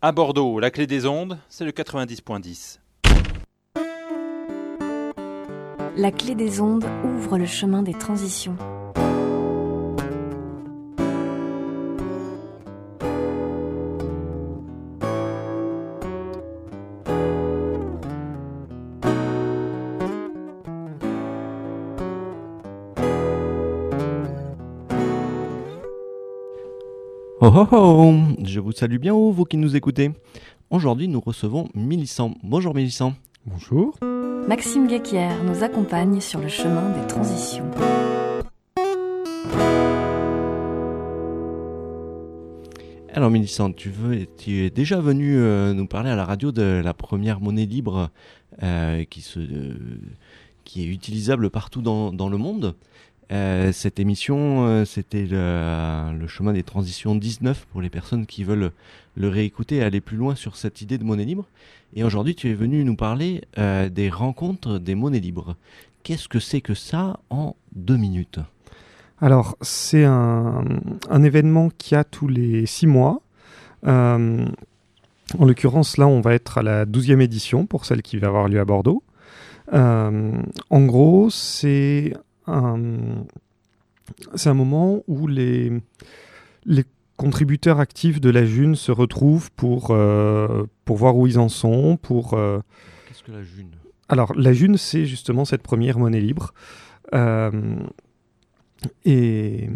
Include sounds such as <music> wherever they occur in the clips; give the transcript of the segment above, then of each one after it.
À Bordeaux, la clé des ondes, c'est le 90.10. La clé des ondes ouvre le chemin des transitions. Oh oh oh Je vous salue bien haut, vous qui nous écoutez. Aujourd'hui, nous recevons Mélissant. Bonjour Mélissant. Bonjour. Maxime Guéquière nous accompagne sur le chemin des transitions. Alors Mélissant, tu, veux, tu es déjà venu euh, nous parler à la radio de la première monnaie libre euh, qui, se, euh, qui est utilisable partout dans, dans le monde. Euh, cette émission, euh, c'était le, chemin des transitions 19 pour les personnes qui veulent le réécouter et aller plus loin sur cette idée de monnaie libre. Et aujourd'hui, tu es venu nous parler euh, des rencontres des monnaies libres. Qu'est-ce que c'est que ça en deux minutes? Alors, c'est un, un, événement qui a tous les six mois. En l'occurrence, là, on va être à la douzième édition pour celle qui va avoir lieu à Bordeaux. En gros, c'est c'est un moment où les, les contributeurs actifs de la June se retrouvent pour, euh, pour voir où ils en sont. Pour, euh... Qu'est-ce que la June? Alors, la June, c'est justement cette première monnaie libre. Euh, et,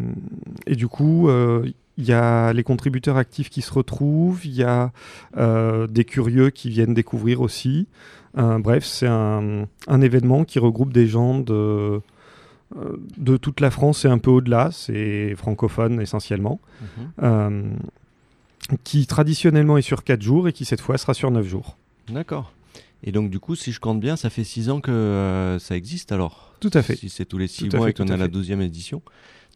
et, du coup, euh, il y a les contributeurs actifs qui se retrouvent, il y a euh, des curieux qui viennent découvrir aussi. bref, c'est un, un, événement qui regroupe des gens de de toute la France et un peu au-delà, c'est francophone essentiellement, mmh. euh, qui traditionnellement est sur 4 jours et qui cette fois sera sur 9 jours. D'accord. Et donc du coup, si je compte bien, ça fait 6 ans que euh, ça existe alors? Tout à fait. Si c'est tous les 6 mois fait, et qu'on a la 12e édition.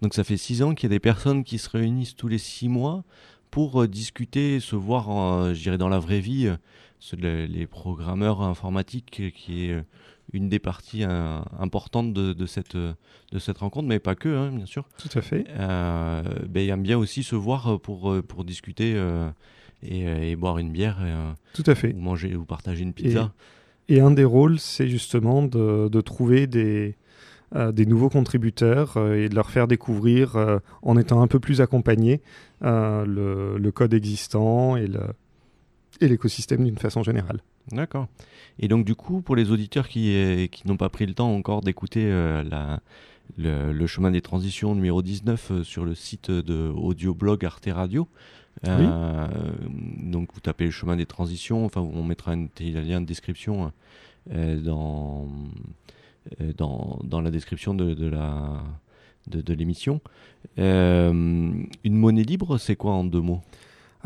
Donc ça fait 6 ans qu'il y a des personnes qui se réunissent tous les 6 mois pour euh, discuter, se voir, en, je dirais, dans la vraie vie, les, les programmeurs informatiques qui est une des parties euh, importantes de, de, cette, de cette rencontre, mais pas que, hein, bien sûr. Tout à fait. Euh, ben, il aime bien aussi se voir pour, pour discuter euh, et, et, boire une bière. Et, Tout à fait. Ou manger ou partager une pizza. Et, et un des rôles, c'est justement de, de, trouver des, euh, des nouveaux contributeurs euh, et de leur faire découvrir, euh, en étant un peu plus accompagnés, le, le, code existant et le et l'écosystème d'une façon générale. D'accord. Et donc du coup, pour les auditeurs qui, qui n'ont pas pris le temps encore d'écouter euh, la, le, le, chemin des transitions numéro 19 euh, sur le site de audioblog Arte Radio, euh, oui. donc vous tapez le chemin des transitions, enfin on mettra un lien de description euh, dans, dans, dans la description de, de la de, de l'émission. une monnaie libre, c'est quoi en deux mots?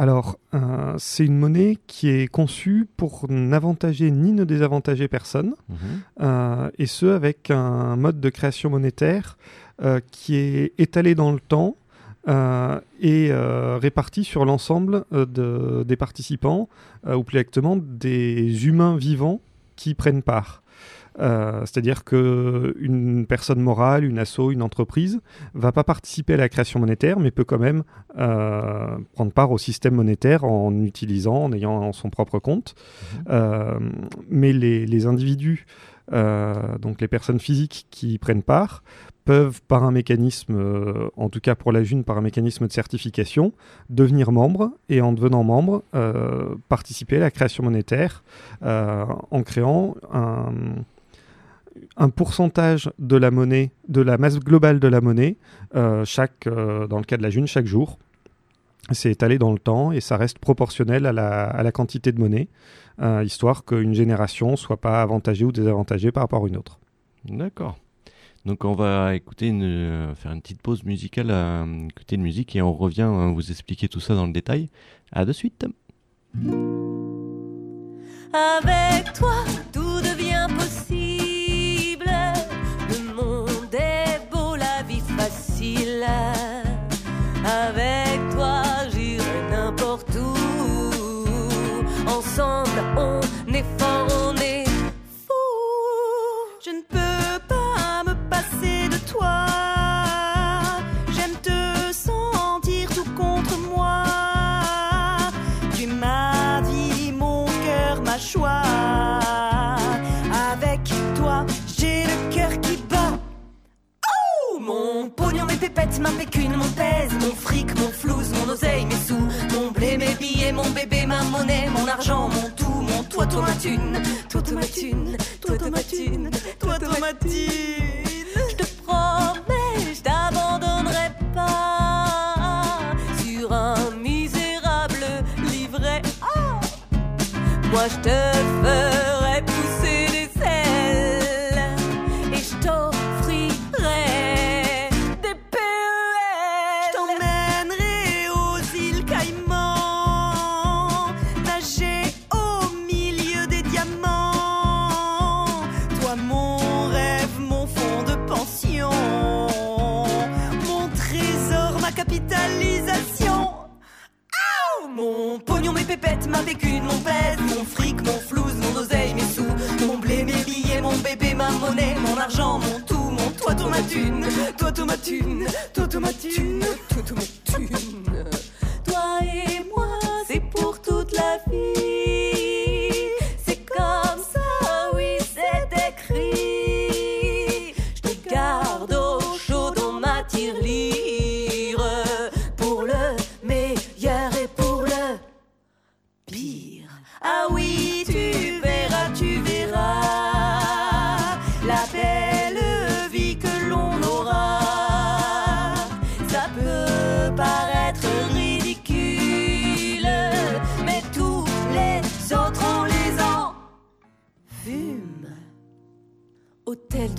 Alors, euh, c'est une monnaie qui est conçue pour n'avantager ni ne désavantager personne, mmh. euh, et ce avec un mode de création monétaire euh, qui est étalé dans le temps et réparti sur l'ensemble de, des participants, ou plus exactement des humains vivants qui prennent part. Euh, C'est-à-dire qu'une personne morale, une asso, une entreprise va pas participer à la création monétaire, mais peut quand même euh, prendre part au système monétaire en utilisant, en ayant son propre compte. Mmh. Euh, mais les, les individus, donc les personnes physiques qui prennent part, peuvent, par un mécanisme, euh, en tout cas pour la June, par un mécanisme de certification, devenir membre et en devenant membre, euh, participer à la création monétaire euh, en créant un, un, pourcentage de la monnaie, de la masse globale de la monnaie, euh, chaque, dans le cas de la June, chaque jour. C'est étalé dans le temps et ça reste proportionnel à la, à la quantité de monnaie, histoire qu'une génération soit pas avantagée ou désavantagée par rapport à une autre. D'accord. Donc on va écouter une, euh, faire une petite pause musicale, euh, écouter une musique et on revient euh, vous expliquer tout ça dans le détail. À de suite. Avec toi, tout devient possible. Facile. Avec toi, toi, ma thune. Toi, toi, ma thune. Toi, toi, ma thune. Toi, toi, ma thune.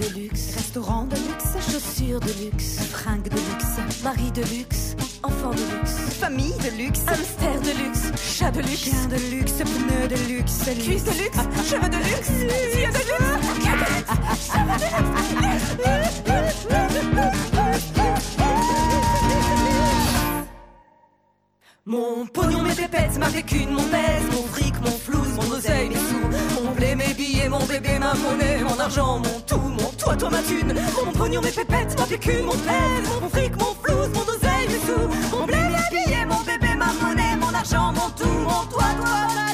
De luxe, restaurant de luxe, chaussures de luxe, fringues de luxe, mari de luxe, enfant de luxe, famille de luxe, hamster de luxe, chat de luxe, chien de luxe, pneu de luxe, cuisse de luxe, cheveux de luxe, yeux de luxe, de luxe, cheveux de luxe. Mon pognon, mes pépettes, ma pécune, mon pèse, mon fric, mon flouze, mon oseille, mes sous, mon blé, mes billets, mon bébé, ma monnaie, mon argent, mon tout, mon toi, toi, ma thune, mon pognon, mes pépettes, ma pécune, mon pèse, mon fric, mon flouze, mon oseille, mes sous, mon blé, mes billets, mon bébé, ma monnaie, mon argent, mon tout, mon toi, toi,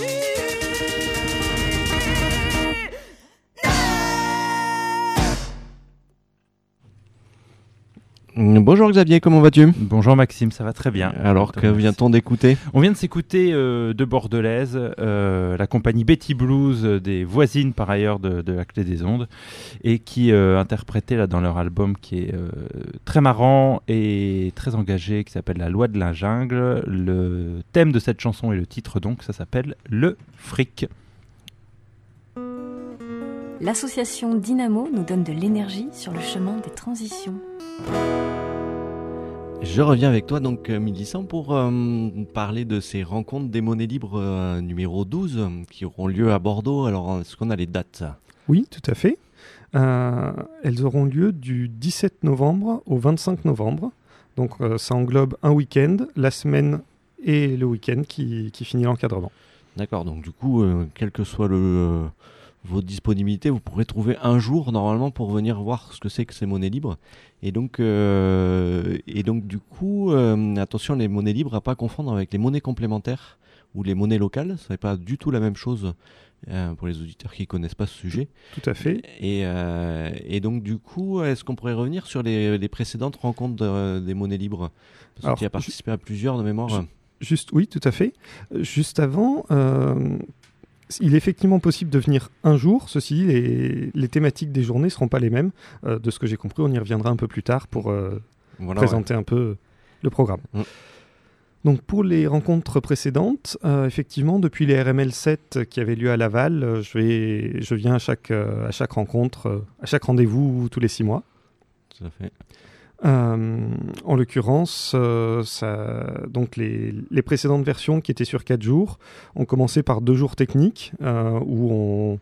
Bonjour Xavier, comment vas-tu Bonjour Maxime, ça va très bien. Alors que vient-on d'écouter On vient de s'écouter euh, de Bordelaise, euh, la compagnie Betty Blues, euh, des voisines par ailleurs de, de la Clé des Ondes, et qui interprétait là dans leur album qui est très marrant et très engagé, qui s'appelle La Loi de la Jungle. Le thème de cette chanson et le titre donc, ça s'appelle Le Fric. L'association Dynamo nous donne de l'énergie sur le chemin des transitions. Je reviens avec toi donc euh, Mélissant pour euh, parler de ces rencontres des monnaies libres euh, numéro 12 euh, qui auront lieu à Bordeaux. Alors est-ce qu'on a les dates? Oui, tout à fait. Euh, elles auront lieu du 17 novembre au 25 novembre. Donc euh, ça englobe un week-end, la semaine et le week-end qui, qui finit l'encadrement. D'accord, donc du coup, euh, quel que soit le, euh, vos disponibilités, vous pourrez trouver un jour normalement pour venir voir ce que c'est que ces monnaies libres. Et donc, euh, et donc du coup, euh, attention, les monnaies libres à pas confondre avec les monnaies complémentaires ou les monnaies locales. Ce n'est pas du tout la même chose euh, pour les auditeurs qui connaissent pas ce sujet. Tout à fait. Et, et donc du coup, est-ce qu'on pourrait revenir sur les, les précédentes rencontres de- des monnaies libres? Parce Alors, que tu as participé à plusieurs de mémoire. je- Juste, oui, tout à fait. Juste avant, euh, il est effectivement possible de venir un jour. Ceci, dit, les, les thématiques des journées ne seront pas les mêmes. Euh, de ce que j'ai compris, on y reviendra un peu plus tard pour euh, Voilà, ouais. présenter un peu le programme. Mm. Donc pour les rencontres précédentes, euh, effectivement, depuis les RML 7 qui avaient lieu à Laval, je, vais, je viens à chaque, à chaque rencontre, à chaque rendez-vous tous les six mois. Tout à fait. Euh, en l'occurrence, euh, donc les, les précédentes versions qui étaient sur quatre jours ont commencé par deux jours techniques euh, où on,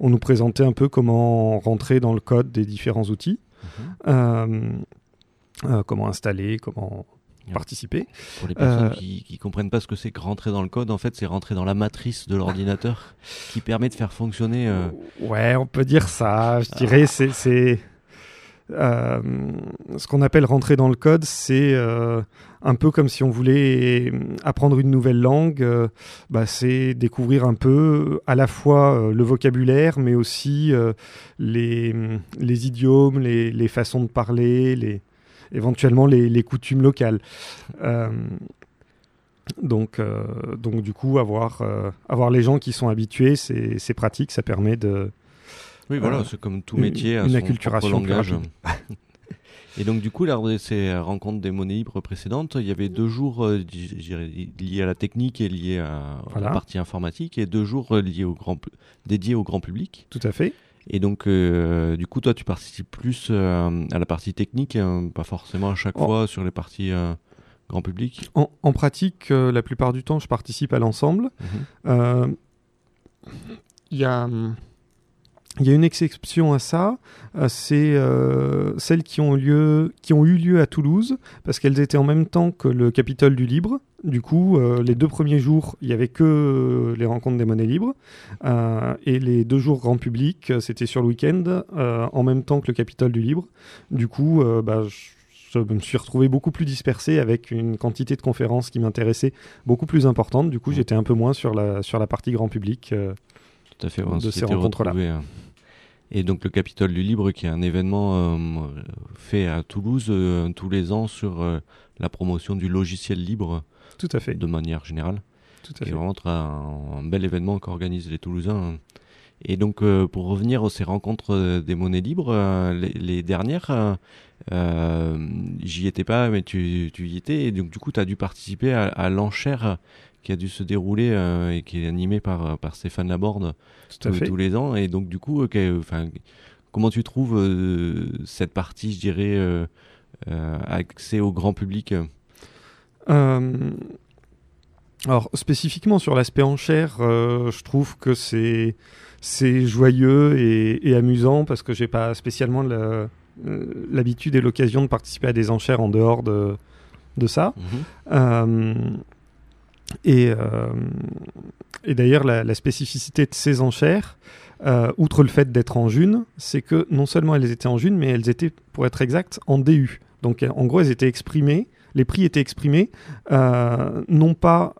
on nous présentait un peu comment rentrer dans le code des différents outils, Mhm. comment installer, comment participer. Pour les personnes Euh, qui, qui comprennent pas ce que c'est que rentrer dans le code, en fait, c'est rentrer dans la matrice de l'ordinateur qui permet de faire fonctionner. euh, Ouais, on peut dire ça. Je dirais, c'est, c'est euh, ce qu'on appelle rentrer dans le code, c'est euh, un peu comme si on voulait apprendre une nouvelle langue. euh, bah, c'est découvrir un peu à la fois le vocabulaire, mais aussi les, idiomes, les, façons de parler, éventuellement les, les coutumes locales. Donc, donc du coup, avoir, avoir les gens qui sont habitués, c'est pratique, ça permet de... Oui, voilà, c'est comme tout métier, une, une acculturation langage. <laughs> Et donc, du coup, lors de ces rencontres des monnaies libres précédentes, il y avait deux jours euh, liés à la technique et liés à, la partie informatique et deux jours euh, liés au grand, dédiés au grand public. Tout à fait. Et donc, euh, du coup, toi, tu participes plus à la partie technique, hein, pas forcément à chaque fois sur les parties grand public en, pratique, la plupart du temps, je participe à l'ensemble. Mhm. Il y a. Il y a une exception à ça, euh, c'est euh, celles qui ont, lieu, qui ont eu lieu à Toulouse, parce qu'elles étaient en même temps que le Capitole du Libre. Du coup, euh, les deux premiers jours, il n'y avait que les rencontres des monnaies libres, et les deux jours grand public, c'était sur le week-end, en même temps que le Capitole du Libre. Du coup, bah, je me suis retrouvé beaucoup plus dispersé avec une quantité de conférences qui m'intéressait beaucoup plus importante. Du coup, j'étais un peu moins sur la, sur la partie grand public. Tout à fait, de ces rencontres-là. Et donc le Capitole du Libre, qui est un événement euh, fait à Toulouse euh, tous les ans sur euh, la promotion du logiciel libre. Tout à fait. De manière générale. Tout à fait. vraiment un, bel événement qu'organisent les Toulousains. Et donc, pour revenir à ces rencontres des monnaies libres, les, dernières, j'y étais pas, mais tu, tu, y étais. Et donc, du coup, tu as dû participer à, à l'enchère qui a dû se dérouler euh, et qui est animé par, euh, par Stéphane Laborde tous les ans. Et donc, du coup, comment tu trouves euh, cette partie, je dirais, accès au grand public alors spécifiquement sur l'aspect enchère, je trouve que c'est c'est joyeux et, amusant parce que j'ai pas spécialement l'habitude et l'occasion de participer à des enchères en dehors de, de ça. Mhm. Et, euh, et d'ailleurs, la, spécificité de ces enchères, euh, outre le fait d'être en june, c'est que non seulement elles étaient en june, mais elles étaient, pour être exact, en DU. Donc en gros, elles étaient exprimées, les prix étaient exprimés, euh, non pas...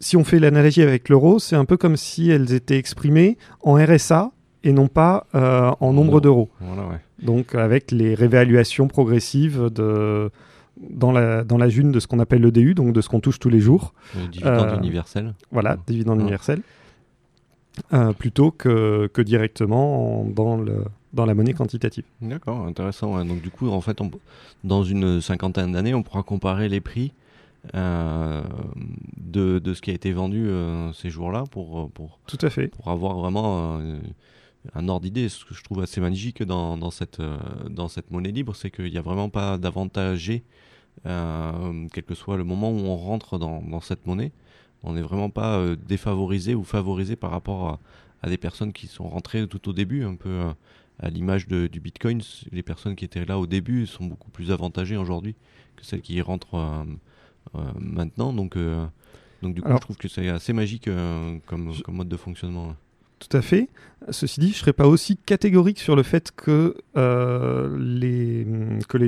si on fait l'analogie avec l'euro, c'est un peu comme si elles étaient exprimées en RSA et non pas en nombre d'euros. Donc avec les réévaluations progressives de, dans la, dans la june de ce qu'on appelle le DU, donc de ce qu'on touche tous les jours. Le dividende euh, universel. Voilà, dividende universel. Euh, plutôt que, que directement dans, le, dans la monnaie quantitative. D'accord, intéressant. Donc du coup, en fait, dans une cinquantaine d'années, on pourra comparer les prix euh, de, de, ce qui a été vendu ces jours-là pour, pour, Tout à fait. pour avoir vraiment un ordre d'idée. Ce que je trouve assez magique dans, dans, cette, dans cette monnaie libre, c'est qu'il n'y a vraiment pas d'avantagé euh, quel que soit le moment où on rentre dans, cette monnaie. On n'est vraiment pas euh, défavorisé ou favorisé par rapport à, des personnes qui sont rentrées tout au début, un peu euh, à l'image du Bitcoin. Les personnes qui étaient là au début sont beaucoup plus avantagées aujourd'hui que celles qui y rentrent maintenant. Donc, donc du coup, je trouve que c'est assez magique comme, comme, mode de fonctionnement. Tout à fait. Ceci dit, je ne serais pas aussi catégorique sur le fait que, euh, les,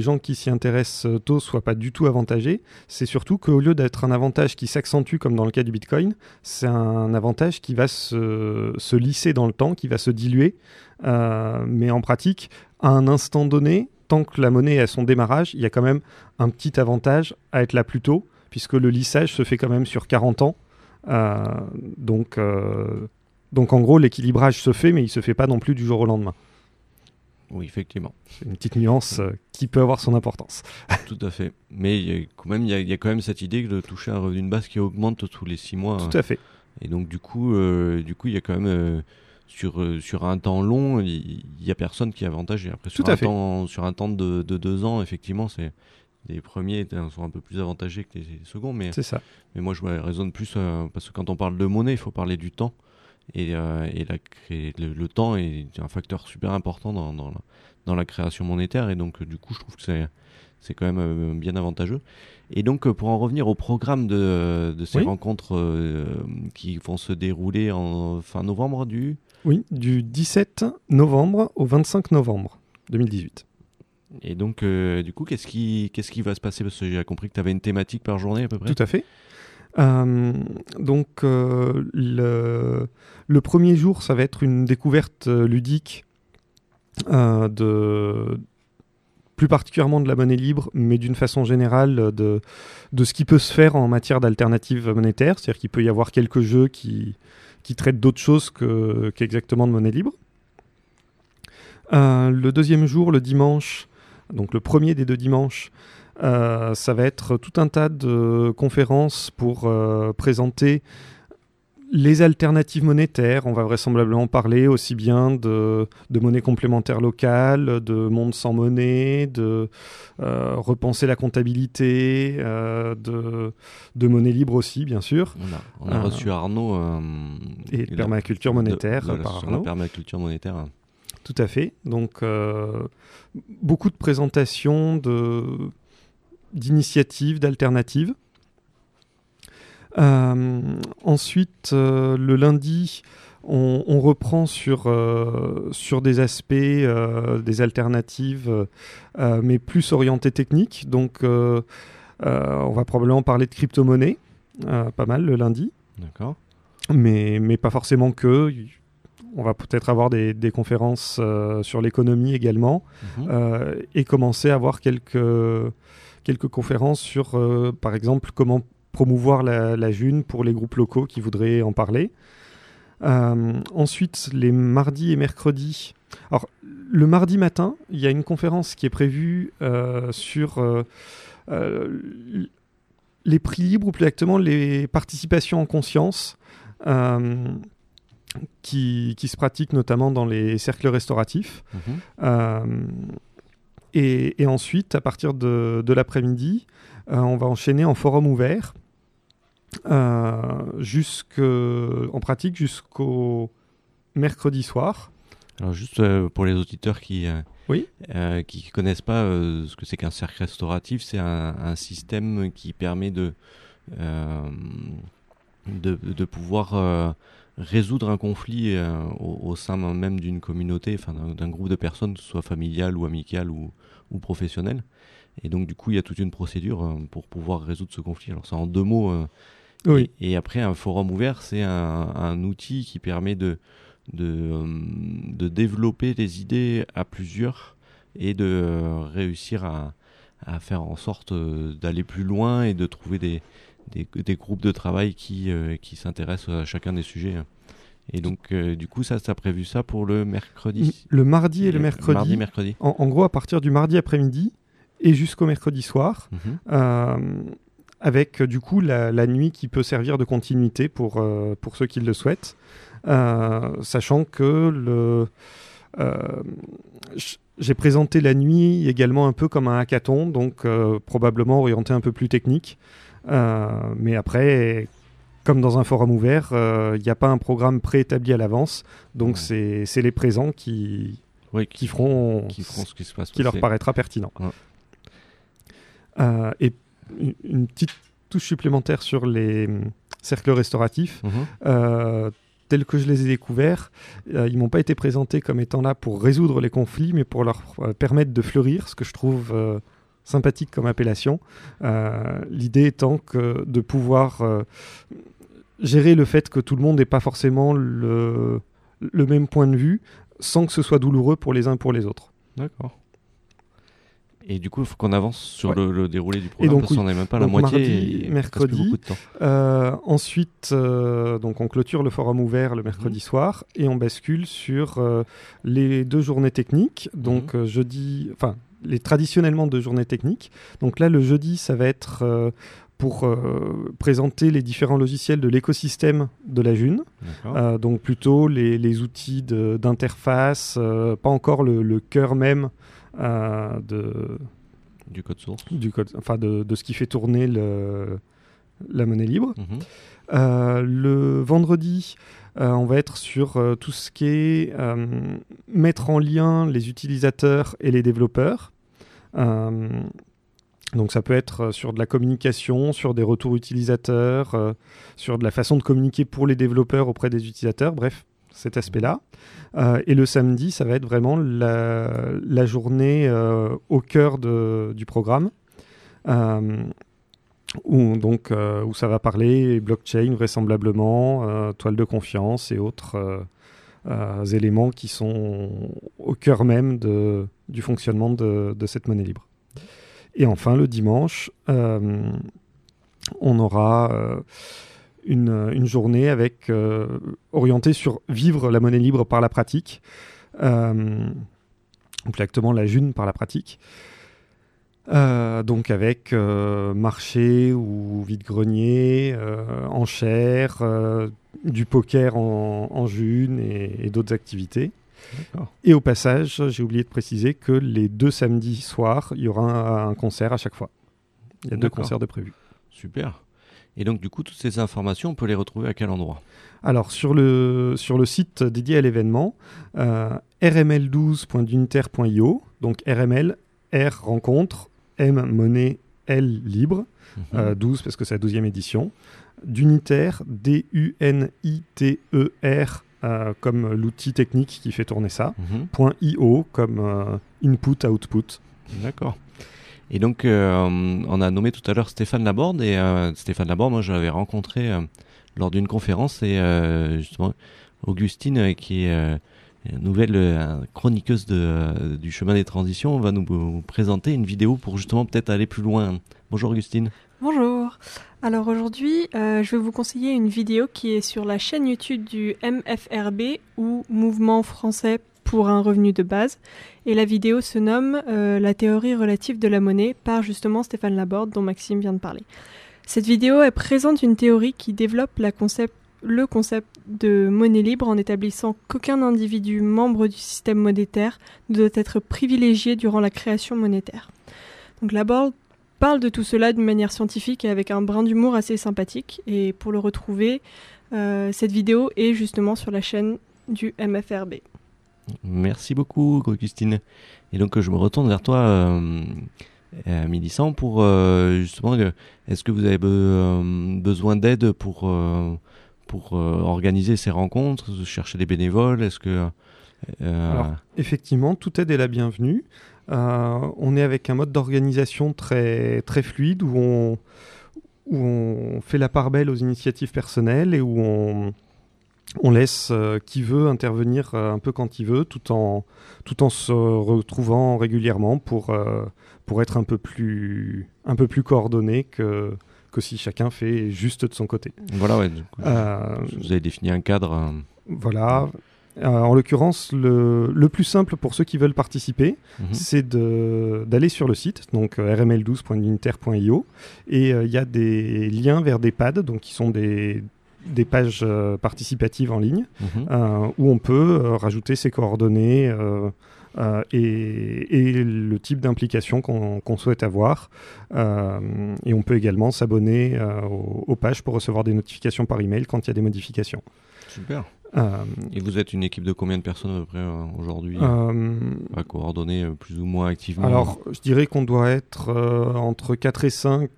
gens qui s'y intéressent tôt ne soient pas du tout avantagés. C'est surtout qu'au lieu d'être un avantage qui s'accentue comme dans le cas du Bitcoin, c'est un avantage qui va se, se, lisser dans le temps, qui va se diluer. Euh, mais en pratique, à un instant donné, tant que la monnaie est à son démarrage, il y a quand même un petit avantage à être là plus tôt, puisque le lissage se fait quand même sur 40 ans. Euh, donc donc en gros, l'équilibrage se fait, mais il se fait pas non plus du jour au lendemain. Oui, effectivement. C'est une petite nuance euh, qui peut avoir son importance. <laughs> Tout à fait. Mais il y, a quand même, il y, a quand même cette idée de toucher un revenu de base qui augmente tous les six mois. Tout à fait. Et donc du coup, euh, du coup, il y a quand même euh, sur sur un temps long, il y, a personne qui est avantagé. Après sur un temps sur un temps de, de deux ans, effectivement, c'est les premiers sont un peu plus avantagés que les seconds, mais c'est ça. Mais moi, je raisonne plus parce que quand on parle de monnaie, il faut parler du temps. Et, euh, le, temps est un facteur super important dans, dans, la, création monétaire. Et donc, du coup, je trouve que c'est, c'est quand même euh, bien avantageux. Et donc, euh, pour en revenir au programme de, de ces rencontres qui vont se dérouler en fin novembre du... Oui, du 17 novembre au 25 novembre 2018. Et donc, du coup, qu'est-ce qui, qu'est-ce qui va se passer? Parce que j'ai compris que tu avais une thématique par journée à peu près. Tout à fait. Euh, donc euh, le, premier jour, ça va être une découverte euh, ludique de, plus particulièrement de la monnaie libre, mais d'une façon générale de, de ce qui peut se faire en matière d'alternatives monétaires. C'est-à-dire qu'il peut y avoir quelques jeux qui, qui traitent d'autres choses qu'exactement de monnaie libre. Le deuxième jour, le dimanche, donc le premier des deux dimanches, euh, ça va être tout un tas de conférences pour euh, présenter les alternatives monétaires, on va vraisemblablement parler aussi bien de, monnaie complémentaire locale, de monde sans monnaie, de euh, repenser la comptabilité, euh, de, monnaie libre aussi, bien sûr. On a, reçu Arnaud. Et permaculture monétaire. par la permaculture monétaire. Tout à fait. Donc, beaucoup de présentations d'initiatives, d'alternatives. Euh, ensuite, euh, le lundi, on, reprend sur, euh, sur des aspects, des alternatives, mais plus orientées techniques. Donc, on va probablement parler de crypto-monnaie, pas mal le lundi. D'accord. Mais, mais pas forcément que. On va peut-être avoir des, des conférences sur l'économie également mhm. et commencer à avoir quelques, quelques conférences sur, par exemple, comment promouvoir la, la, June pour les groupes locaux qui voudraient en parler. Euh, ensuite, les mardis et mercredis. Alors, le mardi matin, il y a une conférence qui est prévue euh, sur euh, les prix libres, ou plus exactement les participations en conscience, qui, qui, se pratiquent notamment dans les cercles restauratifs. Mhm. Et, et, ensuite, à partir de, de l'après-midi, on va enchaîner en forum ouvert euh, en pratique jusqu'au mercredi soir. Alors juste euh, pour les auditeurs qui euh, oui qui connaissent pas ce que c'est qu'un cercle restauratif, c'est un, système qui permet de de, de, pouvoir résoudre un conflit au, sein même d'une communauté, enfin d'un groupe de personnes, soit familial ou amical ou, ou professionnel. Et donc du coup, il y a toute une procédure pour pouvoir résoudre ce conflit. Alors c'est en deux mots et, après, un forum ouvert, c'est un, outil qui permet de, de, euh, de, développer des idées à plusieurs et de euh, réussir à, à faire en sorte euh, d'aller plus loin et de trouver des, des, des groupes de travail qui, qui s'intéressent à chacun des sujets. Et donc, du coup, ça, ça a prévu ça pour le mercredi Le mardi et le mercredi. Mardi, mercredi. En, gros, à partir du mardi après-midi et jusqu'au mercredi soir, mhm avec euh, du coup la, nuit qui peut servir de continuité pour, euh, pour ceux qui le souhaitent, euh, sachant que le j'ai présenté la nuit également un peu comme un hackathon, donc probablement orienté un peu plus technique. mais après, comme dans un forum ouvert, il n'y a pas un programme préétabli à l'avance, donc c'est les présents qui, qui, feront, qui feront ce qui, se passe qui leur paraîtra pertinent. et une petite touche supplémentaire sur les hum, cercles restauratifs. Mhm. Euh, tels que je les ai découverts, euh, ils m'ont pas été présentés comme étant là pour résoudre les conflits, mais pour leur euh, permettre de fleurir, ce que je trouve sympathique comme appellation. L'idée étant que de pouvoir gérer le fait que tout le monde n'ait pas forcément le, le même point de vue, sans que ce soit douloureux pour les uns et pour les autres. D'accord. Et du coup, il faut qu'on avance sur le, déroulé du programme donc, parce qu'on n'est même pas à la moitié. Mardi, mercredi. Euh, ensuite, euh, donc on clôture le forum ouvert le mercredi mhm. soir et on bascule sur euh, les deux journées techniques. Donc mhm. jeudi, enfin les traditionnellement deux journées techniques. Donc là, le jeudi, ça va être pour présenter les différents logiciels de l'écosystème de la June. donc plutôt les, les outils d'interface, pas encore le, le cœur même euh, de, du code source, du code, enfin de, de ce qui fait tourner le, la monnaie libre. Mhm. Euh, le vendredi, euh, on va être sur tout ce qui est mettre en lien les utilisateurs et les développeurs. Donc ça peut être sur de la communication, sur des retours utilisateurs, sur de la façon de communiquer pour les développeurs auprès des utilisateurs, bref, cet aspect-là. Euh, et le samedi, ça va être vraiment la, journée euh, au cœur du programme. Euh, où, donc, où ça va parler blockchain vraisemblablement, toile de confiance et autres, éléments qui sont au cœur même du fonctionnement de, cette monnaie libre. Et enfin, le dimanche, on aura une, une, journée avec orientée sur vivre la monnaie libre par la pratique, ou plus exactement la june par la pratique. Euh, donc avec euh, marché ou vide-grenier, euh, enchères, du poker en, en june et, d'autres activités. Et au passage, j'ai oublié de préciser que les deux samedis soirs, il y aura un, concert à chaque fois. Il y a deux concerts de prévus. Super. Et donc, du coup, toutes ces informations, on peut les retrouver à quel endroit? Alors, sur le, sur le site dédié à l'événement, rml12.duniter.io, donc RML, R rencontre, M monnaie, L libre, 12 mhm. euh, parce que c'est la 12e édition. D'unitaire, D-U-N-I-T-E-R, euh, comme l'outil technique qui fait tourner ça. Mhm. .io comme euh, input, output. D'accord. Et donc, on a nommé tout à l'heure Stéphane Laborde. Et Stéphane Laborde, moi, je l'avais rencontré lors d'une conférence. Et justement, Augustine, qui est nouvelle euh, chroniqueuse de, euh, du chemin des transitions, va nous présenter une vidéo pour justement peut-être aller plus loin. Bonjour Augustine. Bonjour. Alors aujourd'hui, euh, je vais vous conseiller une vidéo qui est sur la chaîne YouTube du MFRB ou Mouvement français pour un revenu de base. Et la vidéo se nomme La théorie relative de la monnaie par justement Stéphane Laborde dont Maxime vient de parler. Cette vidéo elle présente une théorie qui développe le concept de monnaie libre en établissant qu'aucun individu membre du système monétaire ne doit être privilégié durant la création monétaire. Donc Laborde parle de tout cela d'une manière scientifique et avec un brin d'humour assez sympathique. Et pour le retrouver, euh, cette vidéo est justement sur la chaîne du MFRB. Merci beaucoup, Augustine. Et donc, je me retourne vers toi, euh, euh pour euh, justement, est-ce que vous avez besoin d'aide pour pour euh, organiser ces rencontres, chercher des bénévoles? Est-ce que euh, Alors, effectivement, toute aide est la bienvenue. Euh, on est avec un mode d'organisation très, très fluide où on, où on fait la part belle aux initiatives personnelles et où on, on laisse qui veut intervenir un peu quand il veut, tout en, tout en se retrouvant régulièrement pour, pour être un peu plus, un peu plus coordonné que, que si chacun fait juste de son côté. Voilà, ouais. Euh, vous avez défini un cadre. Euh, voilà. Euh, en l'occurrence, le, le, plus simple pour ceux qui veulent participer, mhm. c'est d'aller sur le site, donc rml12.inter.io, et il y a des liens vers des pads, donc qui sont des, des pages participatives en ligne, mhm. où on peut rajouter ses coordonnées euh, et, le type d'implication qu'on souhaite avoir. Euh, et on peut également s'abonner euh, aux, pages pour recevoir des notifications par email quand il y a des modifications. Super. Et vous êtes une équipe de combien de personnes à peu près aujourd'hui à coordonner plus ou moins activement Alors, je dirais qu'on doit être entre 4 et 5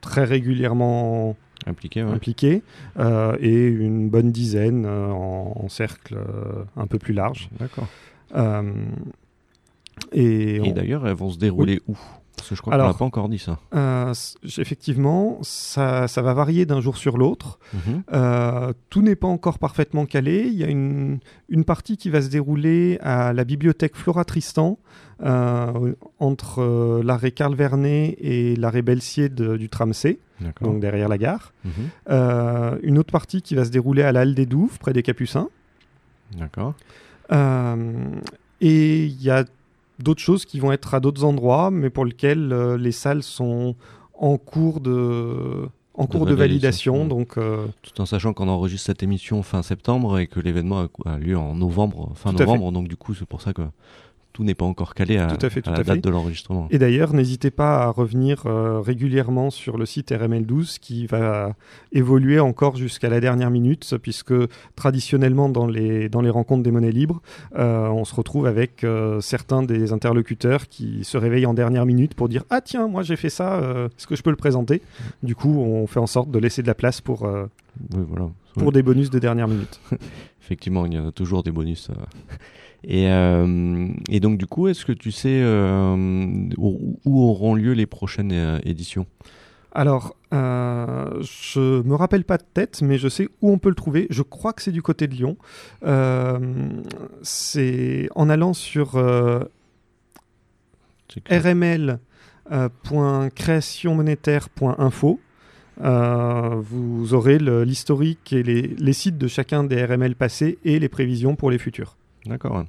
très régulièrement impliqués, impliqués et une bonne dizaine en, en, cercle un peu plus large. D'accord. Euh, et, d'ailleurs, elles vont se dérouler où? Parce que je crois qu'on n'a pas encore dit ça. Euh, effectivement, ça, ça, va varier d'un jour sur l'autre. Mhm. Euh, tout n'est pas encore parfaitement calé. Il y a une, une, partie qui va se dérouler à la bibliothèque Flora Tristan, entre l'arrêt Carl Vernet et l'arrêt Belsier du tram C, donc derrière la gare. Mhm. une autre partie qui va se dérouler à l'Halle des Douves, près des Capucins. D'accord. Euh, et il y a d'autres choses qui vont être à d'autres endroits, mais pour lesquelles euh, les salles sont en cours de, en cours de validation. Donc, euh, Tout en sachant qu'on enregistre cette émission fin septembre et que l'événement a lieu en novembre, fin novembre, donc du coup c'est pour ça que tout n'est pas encore calé à, la date de l'enregistrement. Et d'ailleurs, n'hésitez pas à revenir euh, régulièrement sur le site RML12 qui va évoluer encore jusqu'à la dernière minute, puisque traditionnellement dans les, dans les rencontres des monnaies libres, euh, on se retrouve avec euh, certains des interlocuteurs qui se réveillent en dernière minute pour dire Ah tiens, moi j'ai fait ça, est-ce que je peux le présenter? Du coup, on fait en sorte de laisser de la place pour, voilà. pour des bonus de dernière minute. <laughs> Effectivement, il y a toujours des bonus. Et, euh, et, donc, du coup, est-ce que tu sais euh, où, auront lieu les prochaines euh, éditions? Alors, je me rappelle pas de tête, mais je sais où on peut le trouver. Je crois que c'est du côté de Lyon. C'est en allant sur rml.créationmonétaire.info. Euh, vous aurez l'historique et les, les, sites de chacun des RML passés et les prévisions pour les futurs. D'accord.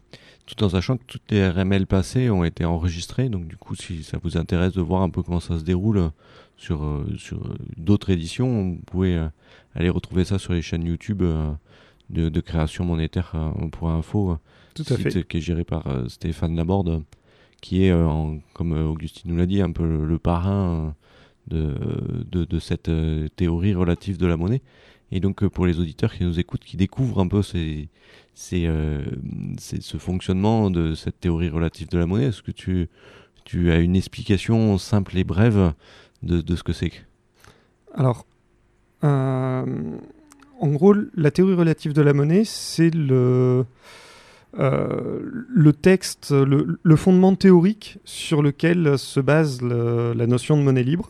Tout en sachant que toutes les RML passées ont été enregistrées, donc du coup, si ça vous intéresse de voir un peu comment ça se déroule sur, euh, sur d'autres éditions, vous pouvez euh, aller retrouver ça sur les chaînes YouTube de, de, création monétaire pour info, Tout à site fait. qui est géré par Stéphane Laborde, qui est, en, comme Augustine nous l'a dit, un peu le, le parrain de, de, de, cette théorie relative de la monnaie. Et donc pour les auditeurs qui nous écoutent, qui découvrent un peu ces, euh, ce fonctionnement de cette théorie relative de la monnaie, est-ce que tu, tu as une explication simple et brève de, de ce que c'est Alors, euh, en gros, la théorie relative de la monnaie, c'est le, euh, le texte, le, le, fondement théorique sur lequel se base la notion de monnaie libre.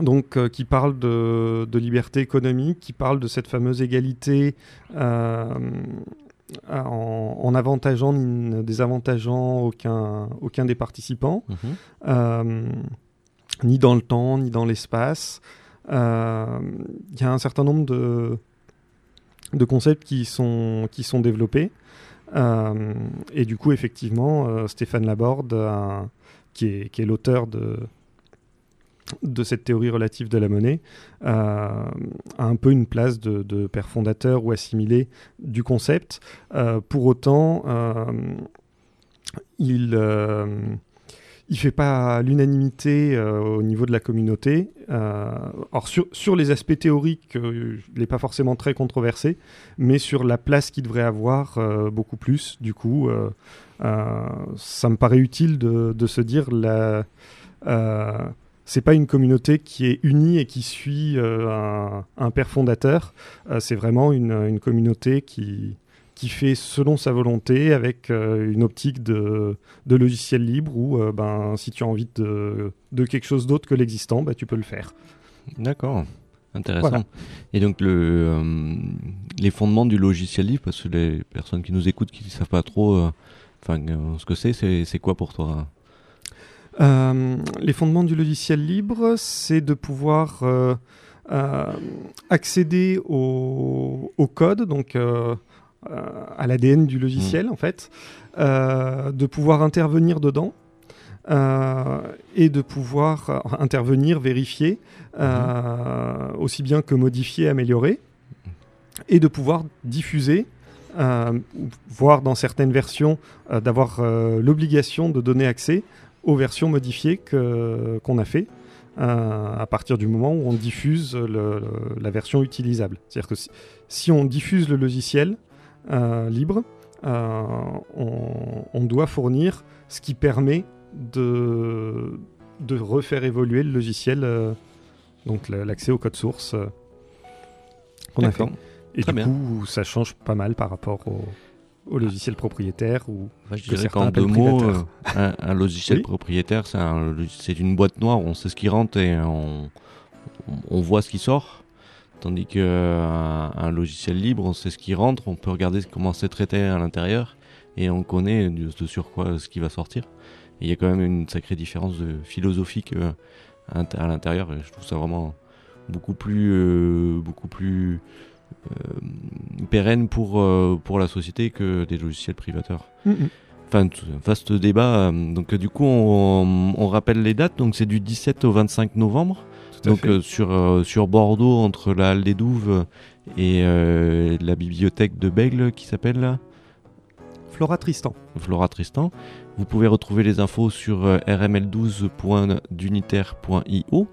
Donc, euh, qui parle de, de, liberté économique, qui parle de cette fameuse égalité euh, en, en, avantageant ni désavantageant aucun, aucun des participants, Mhm. mmh. euh, ni dans le temps, ni dans l'espace. Il y a un certain nombre de, de concepts qui sont, qui sont développés. et du coup, effectivement, Stéphane Laborde, un, qui est, qui est l'auteur de, de cette théorie relative de la monnaie euh, a un peu une place de, père fondateur ou assimilé du concept. Euh, pour autant, euh, il il fait pas l'unanimité au niveau de la communauté. alors sur, sur, les aspects théoriques, il n'est pas forcément très controversé, mais sur la place qu'il devrait avoir, beaucoup plus. Du coup, ça me paraît utile de, de se dire la c'est pas une communauté qui est unie et qui suit euh, un, un, père fondateur. Euh, c'est vraiment une, une, communauté qui, qui fait selon sa volonté avec euh, une optique de, de logiciel libre où ben, si tu as envie de, de quelque chose d'autre que l'existant, ben, tu peux le faire. D'accord. Intéressant. Voilà. Et donc le, les fondements du logiciel libre, parce que les personnes qui nous écoutent qui ne savent pas trop enfin, ce que c'est, c'est quoi pour toi? Euh, les fondements du logiciel libre, c'est de pouvoir euh, euh, accéder au, au, code, donc à l'ADN du logiciel mmh. en fait, de pouvoir intervenir dedans. et de pouvoir intervenir, vérifier, mmh. aussi bien que modifier, améliorer, et de pouvoir diffuser euh, voire dans certaines versions euh, d'avoir euh, l'obligation de donner accès aux versions modifiées qu'on qu a fait à partir du moment où on diffuse le, le, la version utilisable. C'est-à-dire que si, si, on diffuse le logiciel libre, on, on, doit fournir ce qui permet de, de refaire évoluer le logiciel, donc l'accès au code source qu'on a fait. Et Très du bien. coup, ça change pas mal par rapport au, au logiciel propriétaire ou bah, je dirais qu'en deux mots, euh, un, un, logiciel oui. propriétaire, c'est un, une boîte noire on sait ce qui rentre et on, on voit ce qui sort. Tandis qu'un un logiciel libre, on sait ce qui rentre, on peut regarder comment c'est traité à l'intérieur et on connaît de, de sur quoi ce qui va sortir. Il y a quand même une sacrée différence de philosophique euh, à l'intérieur et je trouve ça vraiment beaucoup plus, euh, beaucoup plus euh, pérenne pour, euh, pour la société que des logiciels privateurs. Mm -hmm. Enfin, vaste débat. Donc, du coup, on, on rappelle les dates. Donc, c'est du 17 au 25 novembre. Donc, euh, sur, sur Bordeaux, entre la Halle des Douves et euh, la bibliothèque de Bègle qui s'appelle Flora Tristan. Flora Tristan. Vous pouvez retrouver les infos sur euh, rml12.dunitaire.io.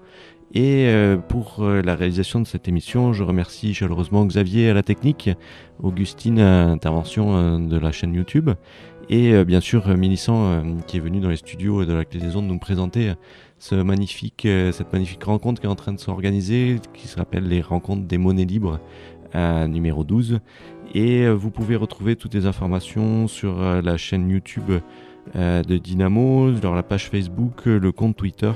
Et euh, pour euh, la réalisation de cette émission, je remercie chaleureusement Xavier à la technique, Augustine à l'intervention euh, de la chaîne YouTube, et bien sûr euh, qui est venu dans les studios de la Clé des Ondes nous présenter ce magnifique, cette magnifique rencontre qui est en train de s'organiser, qui s'appelle les rencontres des monnaies libres, numéro 12. Et vous pouvez retrouver toutes les informations sur la chaîne YouTube de Dynamo, sur la page Facebook, le compte Twitter,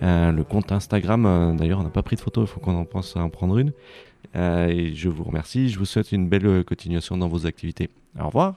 le compte Instagram. D'ailleurs, on n'a pas pris de photo, il faut qu'on en pense à en prendre une. et je vous remercie, je vous souhaite une belle continuation dans vos activités. Au revoir.